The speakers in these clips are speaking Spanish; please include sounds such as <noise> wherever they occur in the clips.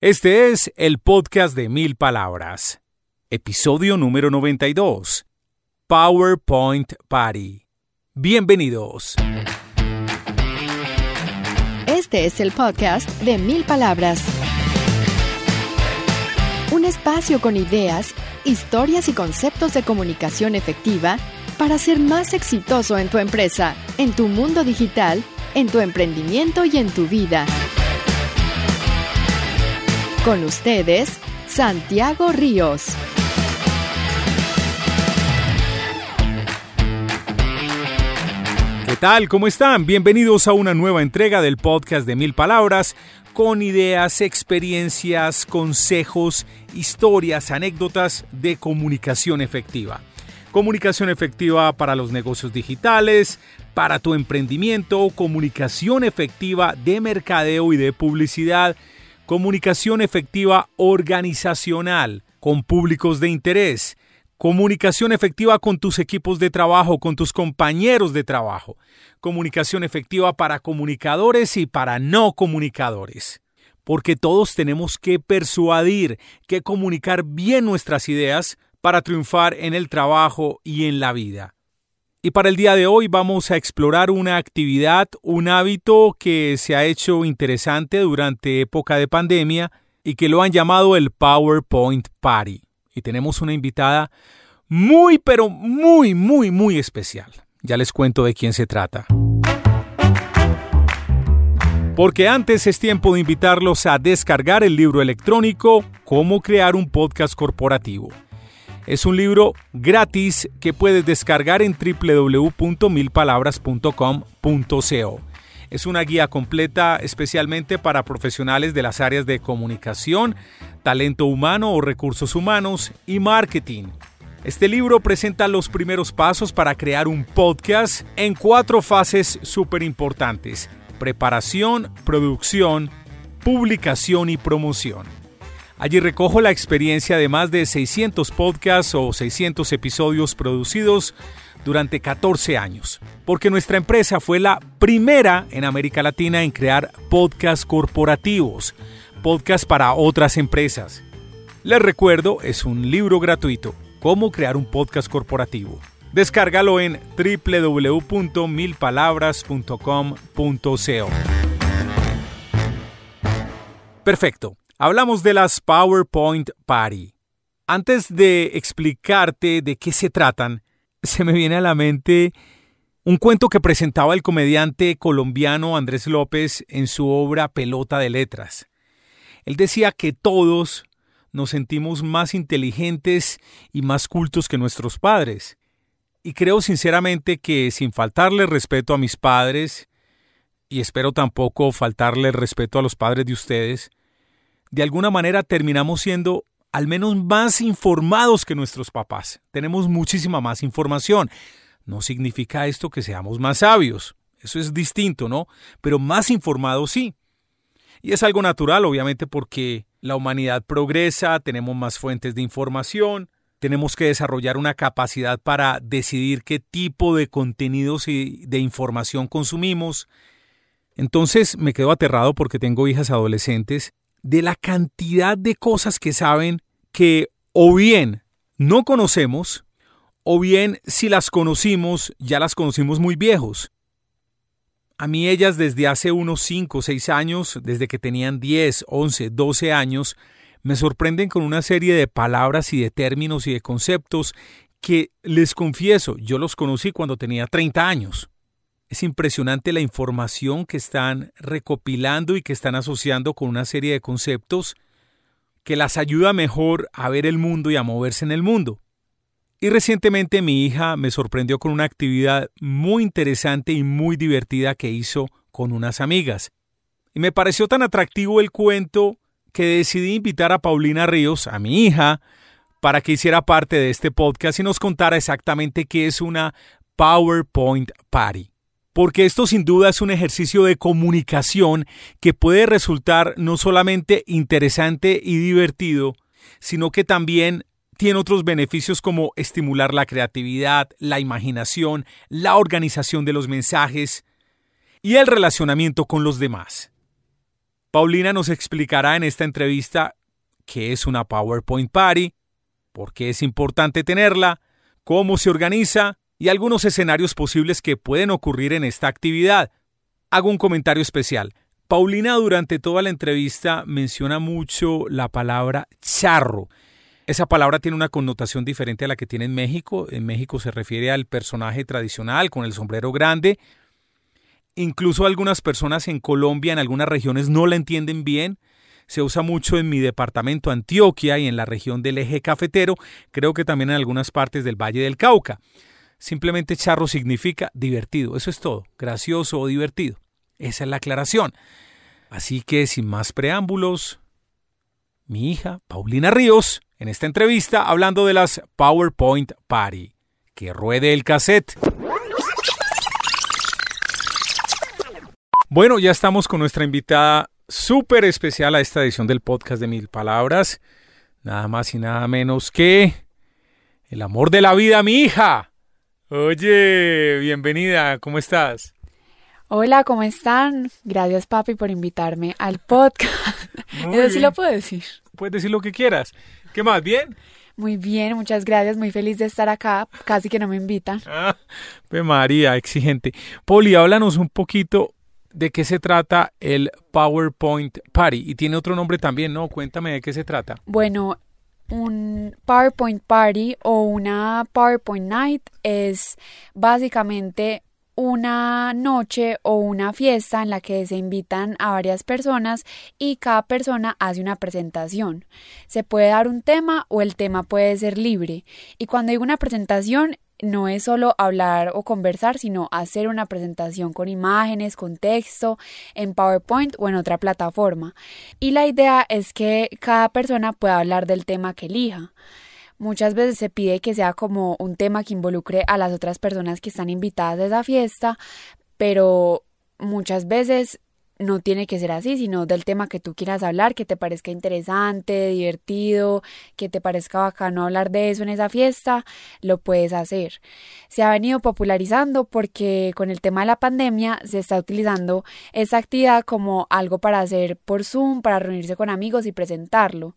Este es el podcast de mil palabras, episodio número 92, PowerPoint Party. Bienvenidos. Este es el podcast de mil palabras. Un espacio con ideas, historias y conceptos de comunicación efectiva para ser más exitoso en tu empresa, en tu mundo digital, en tu emprendimiento y en tu vida. Con ustedes, Santiago Ríos. ¿Qué tal? ¿Cómo están? Bienvenidos a una nueva entrega del podcast de Mil Palabras con ideas, experiencias, consejos, historias, anécdotas de comunicación efectiva. Comunicación efectiva para los negocios digitales, para tu emprendimiento, comunicación efectiva de mercadeo y de publicidad comunicación efectiva organizacional con públicos de interés, comunicación efectiva con tus equipos de trabajo, con tus compañeros de trabajo, comunicación efectiva para comunicadores y para no comunicadores. Porque todos tenemos que persuadir, que comunicar bien nuestras ideas para triunfar en el trabajo y en la vida. Y para el día de hoy vamos a explorar una actividad, un hábito que se ha hecho interesante durante época de pandemia y que lo han llamado el PowerPoint Party. Y tenemos una invitada muy, pero muy, muy, muy especial. Ya les cuento de quién se trata. Porque antes es tiempo de invitarlos a descargar el libro electrónico Cómo crear un podcast corporativo. Es un libro gratis que puedes descargar en www.milpalabras.com.co. Es una guía completa especialmente para profesionales de las áreas de comunicación, talento humano o recursos humanos y marketing. Este libro presenta los primeros pasos para crear un podcast en cuatro fases súper importantes. Preparación, producción, publicación y promoción. Allí recojo la experiencia de más de 600 podcasts o 600 episodios producidos durante 14 años, porque nuestra empresa fue la primera en América Latina en crear podcasts corporativos, podcasts para otras empresas. Les recuerdo, es un libro gratuito, Cómo crear un podcast corporativo. Descárgalo en www.milpalabras.com.co. Perfecto. Hablamos de las PowerPoint Party. Antes de explicarte de qué se tratan, <laughs> se me viene a la mente un cuento que presentaba el comediante colombiano Andrés López en su obra Pelota de Letras. Él decía que todos nos sentimos más inteligentes y más cultos que nuestros padres. Y creo sinceramente que sin faltarle respeto a mis padres, y espero tampoco faltarle respeto a los padres de ustedes, de alguna manera terminamos siendo al menos más informados que nuestros papás. Tenemos muchísima más información. No significa esto que seamos más sabios. Eso es distinto, ¿no? Pero más informados sí. Y es algo natural, obviamente, porque la humanidad progresa, tenemos más fuentes de información, tenemos que desarrollar una capacidad para decidir qué tipo de contenidos y de información consumimos. Entonces me quedo aterrado porque tengo hijas adolescentes de la cantidad de cosas que saben que o bien no conocemos, o bien si las conocimos, ya las conocimos muy viejos. A mí ellas desde hace unos 5 o 6 años, desde que tenían 10, 11, 12 años, me sorprenden con una serie de palabras y de términos y de conceptos que les confieso, yo los conocí cuando tenía 30 años. Es impresionante la información que están recopilando y que están asociando con una serie de conceptos que las ayuda mejor a ver el mundo y a moverse en el mundo. Y recientemente mi hija me sorprendió con una actividad muy interesante y muy divertida que hizo con unas amigas. Y me pareció tan atractivo el cuento que decidí invitar a Paulina Ríos, a mi hija, para que hiciera parte de este podcast y nos contara exactamente qué es una PowerPoint Party porque esto sin duda es un ejercicio de comunicación que puede resultar no solamente interesante y divertido, sino que también tiene otros beneficios como estimular la creatividad, la imaginación, la organización de los mensajes y el relacionamiento con los demás. Paulina nos explicará en esta entrevista qué es una PowerPoint Party, por qué es importante tenerla, cómo se organiza y algunos escenarios posibles que pueden ocurrir en esta actividad. Hago un comentario especial. Paulina durante toda la entrevista menciona mucho la palabra charro. Esa palabra tiene una connotación diferente a la que tiene en México. En México se refiere al personaje tradicional con el sombrero grande. Incluso algunas personas en Colombia, en algunas regiones, no la entienden bien. Se usa mucho en mi departamento Antioquia y en la región del eje cafetero, creo que también en algunas partes del Valle del Cauca. Simplemente charro significa divertido, eso es todo, gracioso o divertido. Esa es la aclaración. Así que sin más preámbulos, mi hija Paulina Ríos, en esta entrevista hablando de las PowerPoint Party. Que ruede el cassette. Bueno, ya estamos con nuestra invitada súper especial a esta edición del podcast de Mil Palabras. Nada más y nada menos que el amor de la vida, mi hija. Oye, bienvenida, ¿cómo estás? Hola, ¿cómo están? Gracias, papi, por invitarme al podcast. <laughs> Eso sí lo puedo decir. Puedes decir lo que quieras. ¿Qué más? ¿Bien? Muy bien, muchas gracias. Muy feliz de estar acá. Casi que no me invitan. <laughs> Ah, María, exigente. Poli, háblanos un poquito de qué se trata el PowerPoint Party. Y tiene otro nombre también, ¿no? Cuéntame de qué se trata. Bueno, un PowerPoint Party o una PowerPoint Night es básicamente una noche o una fiesta en la que se invitan a varias personas y cada persona hace una presentación. Se puede dar un tema o el tema puede ser libre. Y cuando digo una presentación no es solo hablar o conversar, sino hacer una presentación con imágenes, con texto, en PowerPoint o en otra plataforma. Y la idea es que cada persona pueda hablar del tema que elija. Muchas veces se pide que sea como un tema que involucre a las otras personas que están invitadas a esa fiesta, pero muchas veces no tiene que ser así, sino del tema que tú quieras hablar, que te parezca interesante, divertido, que te parezca bacano hablar de eso en esa fiesta, lo puedes hacer. Se ha venido popularizando porque con el tema de la pandemia se está utilizando esta actividad como algo para hacer por Zoom, para reunirse con amigos y presentarlo.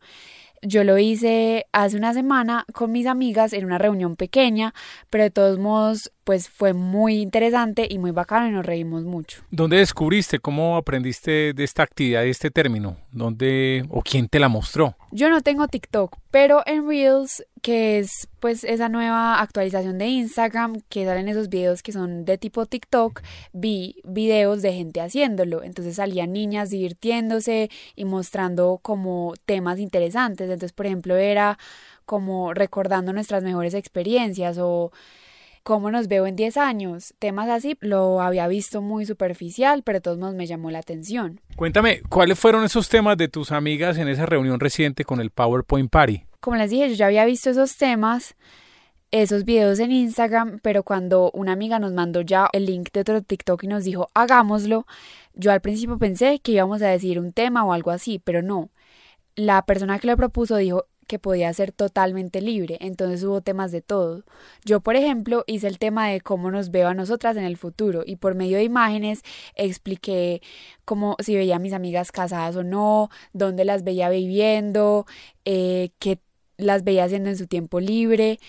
Yo lo hice hace una semana con mis amigas en una reunión pequeña, pero de todos modos pues fue muy interesante y muy bacano y nos reímos mucho. ¿Dónde descubriste, cómo aprendiste de esta actividad y este término? ¿Dónde o quién te la mostró? Yo no tengo TikTok, pero en Reels, que es pues esa nueva actualización de Instagram, que salen esos videos que son de tipo TikTok, vi videos de gente haciéndolo. Entonces salían niñas divirtiéndose y mostrando como temas interesantes. Entonces, por ejemplo, era como recordando nuestras mejores experiencias o cómo nos veo en 10 años. Temas así lo había visto muy superficial, pero de todos modos me llamó la atención. Cuéntame, ¿cuáles fueron esos temas de tus amigas en esa reunión reciente con el PowerPoint Party? Como les dije, yo ya había visto esos temas, esos videos en Instagram, pero cuando una amiga nos mandó ya el link de otro TikTok y nos dijo hagámoslo, yo al principio pensé que íbamos a decir un tema o algo así, pero no. La persona que lo propuso dijo, que podía ser totalmente libre, entonces hubo temas de todo. Yo, por ejemplo, hice el tema de cómo nos veo a nosotras en el futuro y por medio de imágenes expliqué cómo si veía a mis amigas casadas o no, dónde las veía viviendo, eh, qué las veía haciendo en su tiempo libre,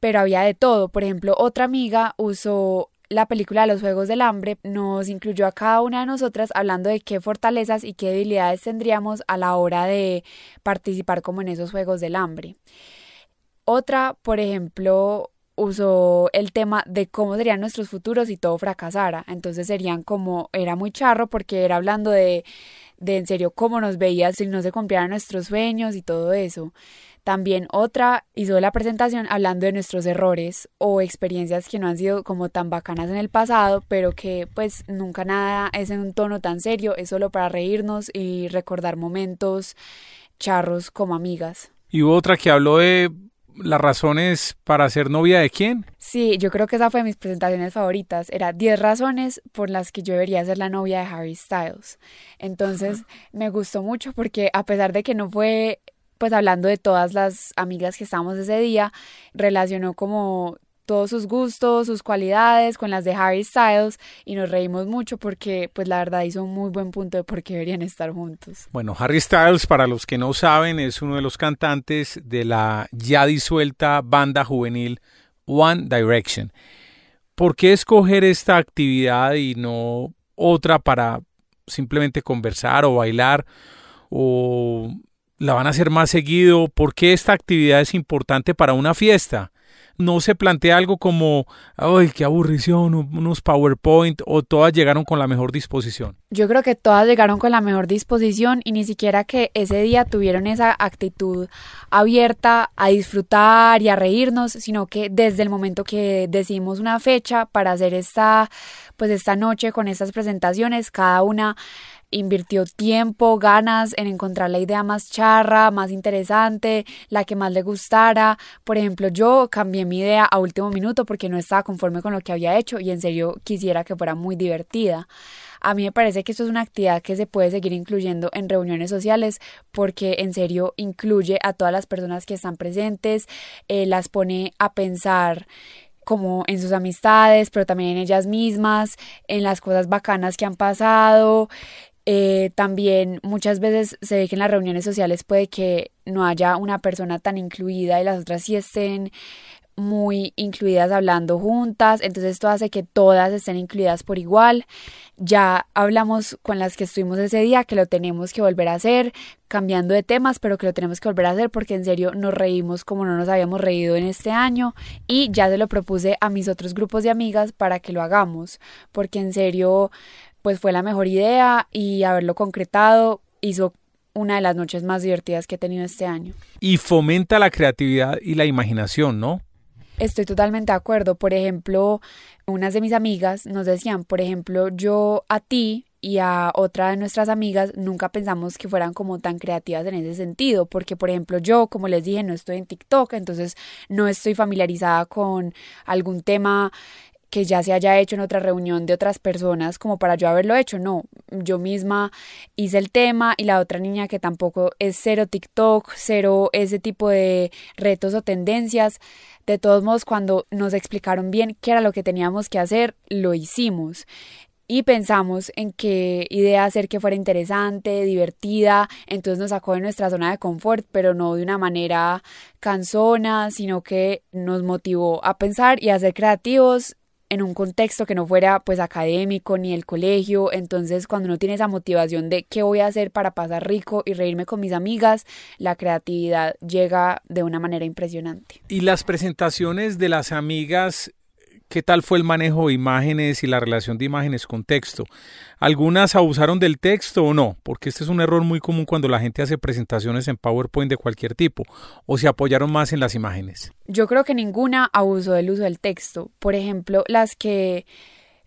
pero había de todo. Por ejemplo, otra amiga usó la película los Juegos del Hambre nos incluyó a cada una de nosotras hablando de qué fortalezas y qué debilidades tendríamos a la hora de participar como en esos Juegos del Hambre. Otra, por ejemplo, usó el tema de cómo serían nuestros futuros si todo fracasara. Entonces serían como, era muy charro porque era hablando de, de en serio cómo nos veía si no se cumplieran nuestros sueños y todo eso. También otra hizo la presentación hablando de nuestros errores o experiencias que no han sido como tan bacanas en el pasado, pero que pues nunca nada es en un tono tan serio, es solo para reírnos y recordar momentos charros como amigas. Y hubo otra que habló de las razones para ser novia de quién? Sí, yo creo que esa fue de mis presentaciones favoritas. Era 10 razones por las que yo debería ser la novia de Harry Styles. Entonces <laughs> me gustó mucho porque a pesar de que no fue pues hablando de todas las amigas que estábamos ese día, relacionó como todos sus gustos, sus cualidades, con las de Harry Styles y nos reímos mucho porque pues la verdad hizo un muy buen punto de por qué deberían estar juntos. Bueno, Harry Styles, para los que no saben, es uno de los cantantes de la ya disuelta banda juvenil One Direction. ¿Por qué escoger esta actividad y no otra para simplemente conversar o bailar o la van a hacer más seguido? ¿Por qué esta actividad es importante para una fiesta? no se plantea algo como, ay, qué aburrición, unos PowerPoint, o todas llegaron con la mejor disposición. Yo creo que todas llegaron con la mejor disposición y ni siquiera que ese día tuvieron esa actitud abierta a disfrutar y a reírnos, sino que desde el momento que decidimos una fecha para hacer esta, pues esta noche con estas presentaciones, cada una invirtió tiempo, ganas en encontrar la idea más charra, más interesante, la que más le gustara. Por ejemplo, yo cambié mi idea a último minuto porque no estaba conforme con lo que había hecho y en serio quisiera que fuera muy divertida. A mí me parece que esto es una actividad que se puede seguir incluyendo en reuniones sociales porque en serio incluye a todas las personas que están presentes, eh, las pone a pensar como en sus amistades, pero también en ellas mismas, en las cosas bacanas que han pasado, eh, también muchas veces se ve que en las reuniones sociales puede que no haya una persona tan incluida y las otras sí estén muy incluidas hablando juntas, entonces esto hace que todas estén incluidas por igual. Ya hablamos con las que estuvimos ese día que lo tenemos que volver a hacer, cambiando de temas, pero que lo tenemos que volver a hacer porque en serio nos reímos como no nos habíamos reído en este año y ya se lo propuse a mis otros grupos de amigas para que lo hagamos, porque en serio pues fue la mejor idea y haberlo concretado hizo una de las noches más divertidas que he tenido este año. Y fomenta la creatividad y la imaginación, ¿no? Estoy totalmente de acuerdo. Por ejemplo, unas de mis amigas nos decían, por ejemplo, yo a ti y a otra de nuestras amigas nunca pensamos que fueran como tan creativas en ese sentido, porque por ejemplo yo, como les dije, no estoy en TikTok, entonces no estoy familiarizada con algún tema que ya se haya hecho en otra reunión de otras personas como para yo haberlo hecho, no, yo misma hice el tema y la otra niña que tampoco es cero TikTok, cero ese tipo de retos o tendencias, de todos modos cuando nos explicaron bien qué era lo que teníamos que hacer, lo hicimos. Y pensamos en qué idea hacer que fuera interesante, divertida, entonces nos sacó de nuestra zona de confort, pero no de una manera cansona, sino que nos motivó a pensar y a ser creativos en un contexto que no fuera pues académico ni el colegio, entonces cuando uno tiene esa motivación de qué voy a hacer para pasar rico y reírme con mis amigas, la creatividad llega de una manera impresionante. Y las presentaciones de las amigas qué tal fue el manejo de imágenes y la relación de imágenes con texto. ¿Algunas abusaron del texto o no? Porque este es un error muy común cuando la gente hace presentaciones en PowerPoint de cualquier tipo. ¿O se apoyaron más en las imágenes? Yo creo que ninguna abusó del uso del texto. Por ejemplo, las que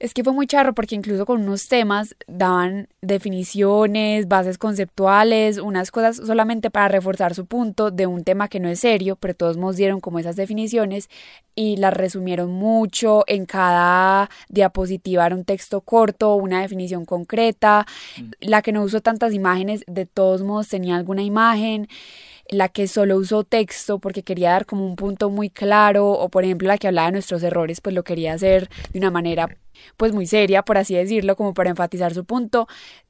es que fue muy charro porque incluso con unos temas daban definiciones, bases conceptuales, unas cosas solamente para reforzar su punto de un tema que no es serio, pero todos nos dieron como esas definiciones y las resumieron mucho. En cada diapositiva era un texto corto, una definición concreta. Mm. La que no usó tantas imágenes, de todos modos tenía alguna imagen la que solo usó texto porque quería dar como un punto muy claro o por ejemplo la que hablaba de nuestros errores pues lo quería hacer de una manera pues muy seria, por así decirlo, como para enfatizar su punto.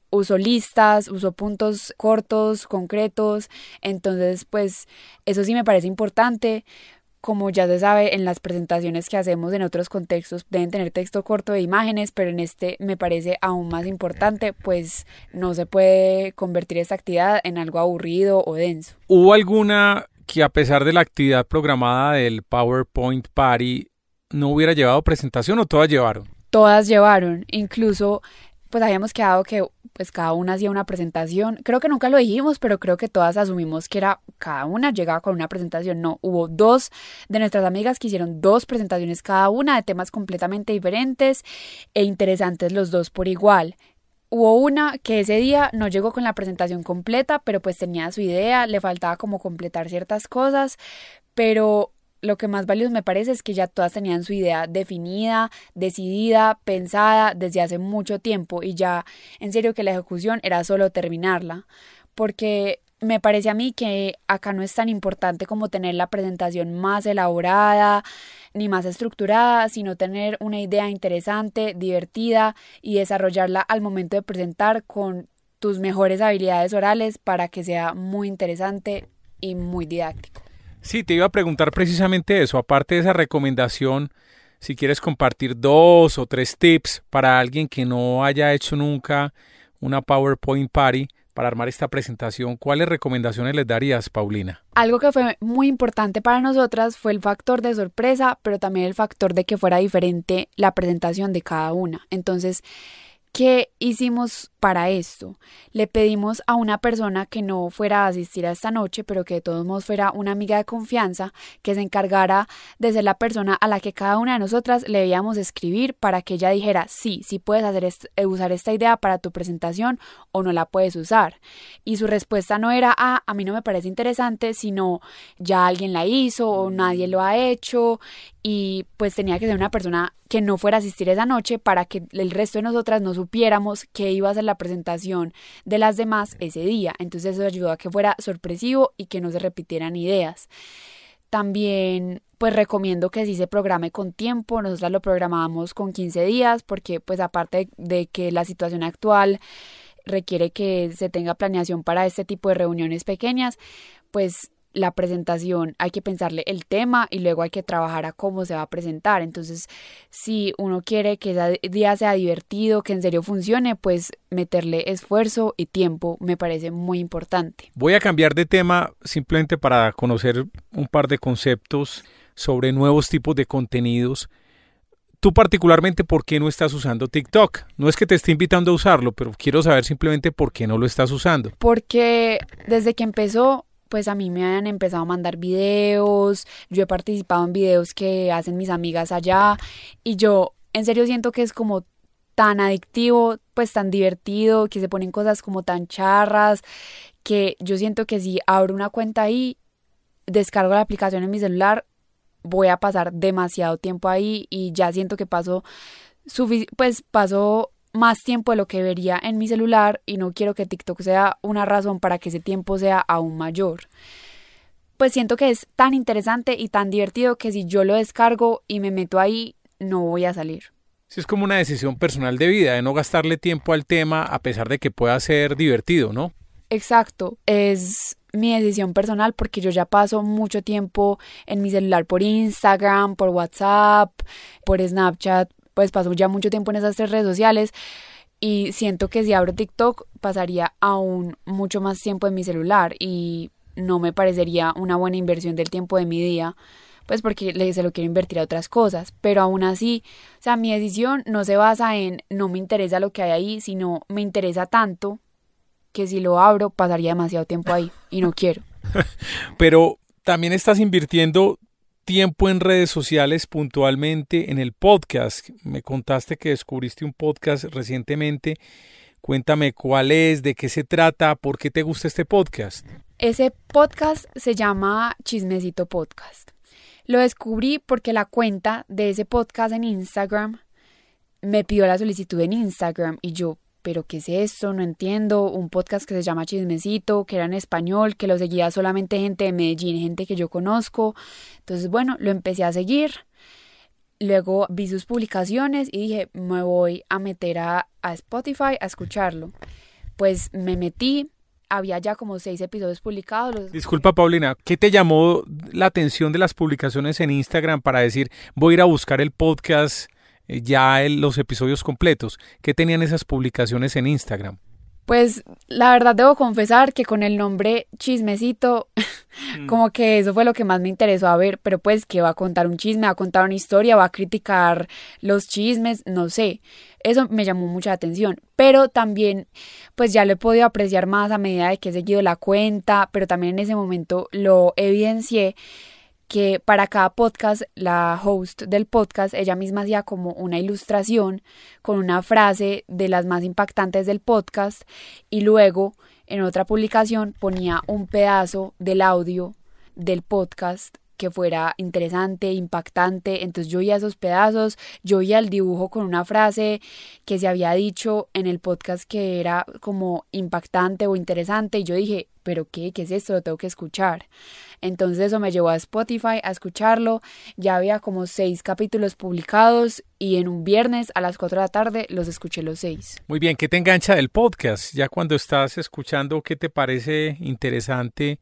Usó listas, usó puntos cortos, concretos, entonces pues eso sí me parece importante. Como ya se sabe, en las presentaciones que hacemos en otros contextos deben tener texto corto de imágenes, pero en este me parece aún más importante, pues no se puede convertir esta actividad en algo aburrido o denso. ¿Hubo alguna que a pesar de la actividad programada del PowerPoint Party no hubiera llevado presentación o todas llevaron? todas llevaron, incluso pues habíamos quedado que pues cada una hacía una presentación. Creo que nunca lo dijimos, pero creo que todas asumimos que era cada una llegaba con una presentación. No, hubo dos de nuestras amigas que hicieron dos presentaciones cada una de temas completamente diferentes e interesantes los dos por igual. Hubo una que ese día no llegó con la presentación completa, pero pues tenía su idea, le faltaba como completar ciertas cosas, pero lo que más valioso me parece es que ya todas tenían su idea definida, decidida, pensada desde hace mucho tiempo y ya en serio que la ejecución era solo terminarla. Porque me parece a mí que acá no es tan importante como tener la presentación más elaborada ni más estructurada, sino tener una idea interesante, divertida y desarrollarla al momento de presentar con tus mejores habilidades orales para que sea muy interesante y muy didáctico. Sí, te iba a preguntar precisamente eso, aparte de esa recomendación, si quieres compartir dos o tres tips para alguien que no haya hecho nunca una PowerPoint Party, para armar esta presentación, ¿cuáles recomendaciones les darías, Paulina? Algo que fue muy importante para nosotras fue el factor de sorpresa, pero también el factor de que fuera diferente la presentación de cada una. Entonces, ¿Qué hicimos para esto? Le pedimos a una persona que no fuera a asistir a esta noche, pero que de todos modos fuera una amiga de confianza, que se encargara de ser la persona a la que cada una de nosotras le debíamos escribir para que ella dijera sí, sí puedes hacer eh, usar esta idea para tu presentación o no la puedes usar. Y su respuesta no era ah, a mí no me parece interesante, sino ya alguien la hizo o nadie lo ha hecho y pues tenía que ser una persona que no fuera a asistir esa noche para que el resto de nosotras no supiéramos que iba a ser la presentación de las demás ese día. Entonces eso ayudó a que fuera sorpresivo y que no se repitieran ideas. También pues recomiendo que si se programe con tiempo, nosotras lo programábamos con 15 días porque pues aparte de que la situación actual requiere que se tenga planeación para este tipo de reuniones pequeñas, pues la presentación hay que pensarle el tema y luego hay que trabajar a cómo se va a presentar. Entonces, si uno quiere que ese día sea divertido, que en serio funcione, pues meterle esfuerzo y tiempo me parece muy importante. Voy a cambiar de tema simplemente para conocer un par de conceptos sobre nuevos tipos de contenidos. Tú particularmente, ¿por qué no estás usando TikTok? No es que te esté invitando a usarlo, pero quiero saber simplemente por qué no lo estás usando. Porque desde que empezó pues a mí me han empezado a mandar videos, yo he participado en videos que hacen mis amigas allá y yo en serio siento que es como tan adictivo, pues tan divertido, que se ponen cosas como tan charras, que yo siento que si abro una cuenta ahí, descargo la aplicación en mi celular, voy a pasar demasiado tiempo ahí y ya siento que paso, pues paso más tiempo de lo que vería en mi celular y no quiero que TikTok sea una razón para que ese tiempo sea aún mayor. Pues siento que es tan interesante y tan divertido que si yo lo descargo y me meto ahí, no voy a salir. Sí, es como una decisión personal de vida, de no gastarle tiempo al tema a pesar de que pueda ser divertido, ¿no? Exacto, es mi decisión personal porque yo ya paso mucho tiempo en mi celular por Instagram, por WhatsApp, por Snapchat, pues paso ya mucho tiempo en esas tres redes sociales y siento que si abro TikTok pasaría aún mucho más tiempo en mi celular y no me parecería una buena inversión del tiempo de mi día pues porque se lo quiero invertir a otras cosas, pero aún así, o sea, mi decisión no se basa en no me interesa lo que hay ahí, sino me interesa tanto que si lo abro pasaría demasiado tiempo ahí y no quiero. <laughs> pero también estás invirtiendo tiempo en redes sociales, puntualmente en el podcast. Me contaste que descubriste un podcast recientemente. Cuéntame cuál es, de qué se trata, por qué te gusta este podcast. Ese podcast se llama Chismecito Podcast. Lo descubrí porque la cuenta de ese podcast en Instagram me pidió la solicitud en Instagram y yo, pero ¿qué es esto? No entiendo. Un podcast que se llama Chismecito, que era en español, que lo seguía solamente gente de Medellín, gente que yo conozco. Entonces, bueno, lo empecé a seguir. Luego vi sus publicaciones y dije, me voy a meter a, a Spotify a escucharlo. Pues me metí, había ya como seis episodios publicados. Disculpa, Paulina, ¿qué te llamó la atención de las publicaciones en Instagram para decir, voy a ir a buscar el podcast eh, ya los episodios completos. ¿Qué tenían esas publicaciones en Instagram? Pues la verdad debo confesar que con el nombre chismecito, mm. como que eso fue lo que más me interesó a ver, pero pues que va a contar un chisme, va a contar una historia, va a criticar los chismes, no sé. Eso me llamó mucha atención, pero también pues ya lo he podido apreciar más a medida de que he seguido la cuenta, pero también en ese momento lo evidencié que para cada podcast, la host del podcast, ella misma hacía como una ilustración con una frase de las más impactantes del podcast y luego en otra publicación ponía un pedazo del audio del podcast que fuera interesante, impactante. Entonces yo oía esos pedazos, yo oía el dibujo con una frase que se había dicho en el podcast que era como impactante o interesante y yo dije, pero ¿qué? ¿Qué es esto? Lo tengo que escuchar. Entonces eso me llevó a Spotify a escucharlo. Ya había como seis capítulos publicados y en un viernes a las cuatro de la tarde los escuché los seis. Muy bien, ¿qué te engancha del podcast? Ya cuando estás escuchando, ¿qué te parece interesante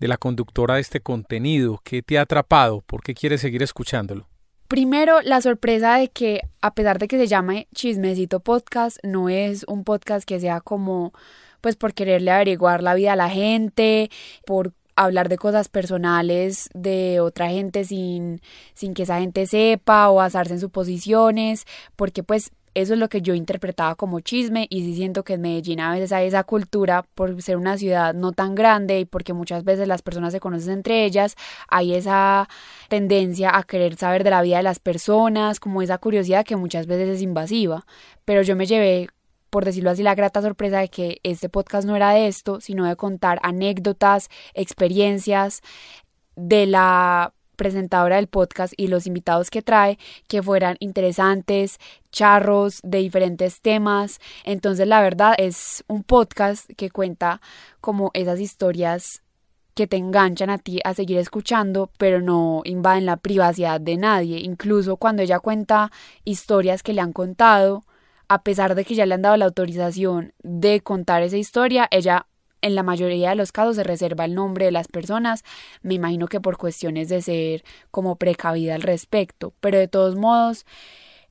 de la conductora de este contenido? ¿Qué te ha atrapado? ¿Por qué quieres seguir escuchándolo? Primero, la sorpresa de que a pesar de que se llame Chismecito Podcast, no es un podcast que sea como pues por quererle averiguar la vida a la gente, por hablar de cosas personales de otra gente sin, sin que esa gente sepa o basarse en suposiciones, porque pues eso es lo que yo interpretaba como chisme y sí siento que en Medellín a veces hay esa cultura por ser una ciudad no tan grande y porque muchas veces las personas se conocen entre ellas, hay esa tendencia a querer saber de la vida de las personas, como esa curiosidad que muchas veces es invasiva, pero yo me llevé por decirlo así, la grata sorpresa de que este podcast no era de esto, sino de contar anécdotas, experiencias de la presentadora del podcast y los invitados que trae que fueran interesantes, charros de diferentes temas. Entonces, la verdad es un podcast que cuenta como esas historias que te enganchan a ti a seguir escuchando, pero no invaden la privacidad de nadie. Incluso cuando ella cuenta historias que le han contado, a pesar de que ya le han dado la autorización de contar esa historia, ella en la mayoría de los casos se reserva el nombre de las personas, me imagino que por cuestiones de ser como precavida al respecto, pero de todos modos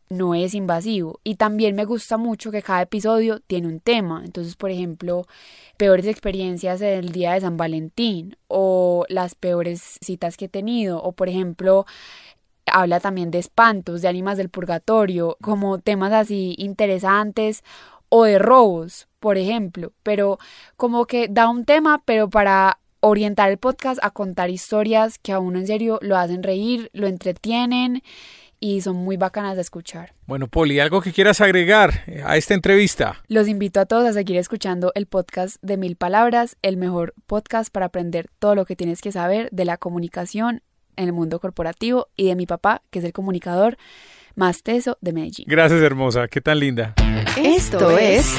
no es invasivo. Y también me gusta mucho que cada episodio tiene un tema, entonces por ejemplo, peores experiencias del día de San Valentín o las peores citas que he tenido o por ejemplo habla también de espantos, de ánimas del purgatorio, como temas así interesantes o de robos, por ejemplo, pero como que da un tema, pero para orientar el podcast a contar historias que a uno en serio lo hacen reír, lo entretienen y son muy bacanas de escuchar. Bueno, Poli, ¿algo que quieras agregar a esta entrevista? Los invito a todos a seguir escuchando el podcast de Mil Palabras, el mejor podcast para aprender todo lo que tienes que saber de la comunicación en el mundo corporativo y de mi papá, que es el comunicador más teso de Medellín. Gracias, hermosa. Qué tan linda. Esto es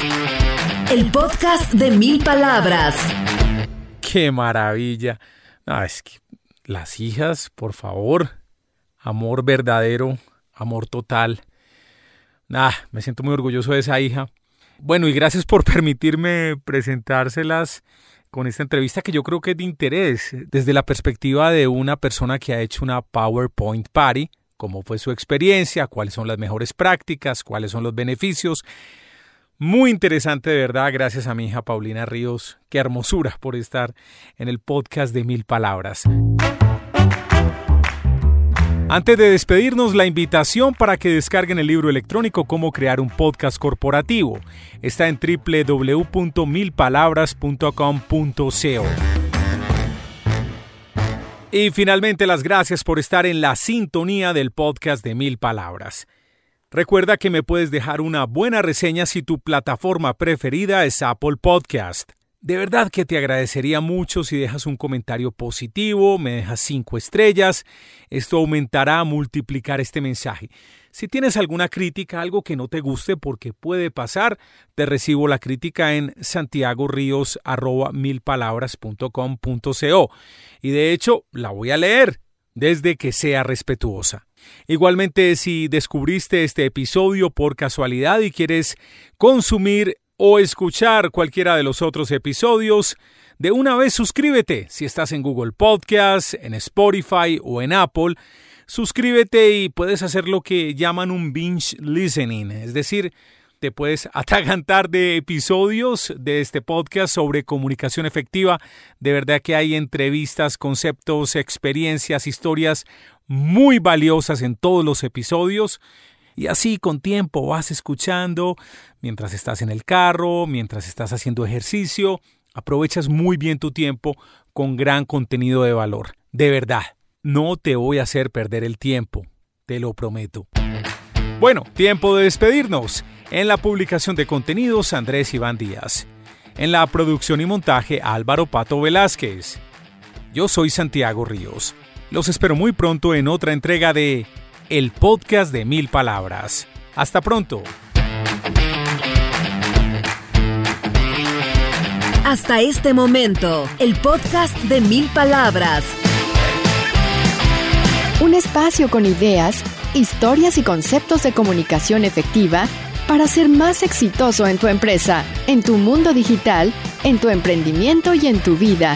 el podcast de mil palabras. Qué maravilla. No, es que las hijas, por favor, amor verdadero, amor total. Nah, me siento muy orgulloso de esa hija. Bueno, y gracias por permitirme presentárselas con esta entrevista que yo creo que es de interés desde la perspectiva de una persona que ha hecho una PowerPoint Party, cómo fue su experiencia, cuáles son las mejores prácticas, cuáles son los beneficios. Muy interesante de verdad, gracias a mi hija Paulina Ríos, qué hermosura por estar en el podcast de Mil Palabras. Antes de despedirnos, la invitación para que descarguen el libro electrónico Cómo crear un podcast corporativo. Está en www.milpalabras.com.co. Y finalmente las gracias por estar en la sintonía del podcast de Mil Palabras. Recuerda que me puedes dejar una buena reseña si tu plataforma preferida es Apple Podcast. De verdad que te agradecería mucho si dejas un comentario positivo, me dejas cinco estrellas. Esto aumentará a multiplicar este mensaje. Si tienes alguna crítica, algo que no te guste porque puede pasar, te recibo la crítica en santiagoríos.milpalabras.com.co y de hecho la voy a leer desde que sea respetuosa. Igualmente, si descubriste este episodio por casualidad y quieres consumir o escuchar cualquiera de los otros episodios, de una vez suscríbete si estás en Google Podcast, en Spotify o en Apple. Suscríbete y puedes hacer lo que llaman un binge listening, es decir, te puedes <laughs> atragantar de episodios de este podcast sobre comunicación efectiva. De verdad que hay entrevistas, conceptos, experiencias, historias muy valiosas en todos los episodios. Y así con tiempo vas escuchando mientras estás en el carro, mientras estás haciendo ejercicio, aprovechas muy bien tu tiempo con gran contenido de valor. De verdad, no te voy a hacer perder el tiempo, te lo prometo. Bueno, tiempo de despedirnos. En la publicación de contenidos, Andrés Iván Díaz. En la producción y montaje, Álvaro Pato Velázquez. Yo soy Santiago Ríos. Los espero muy pronto en otra entrega de El Podcast de Mil Palabras. Hasta pronto. Hasta este momento, el podcast de Mil Palabras. Un espacio con ideas, historias y conceptos de comunicación efectiva para ser más exitoso en tu empresa, en tu mundo digital, en tu emprendimiento y en tu vida.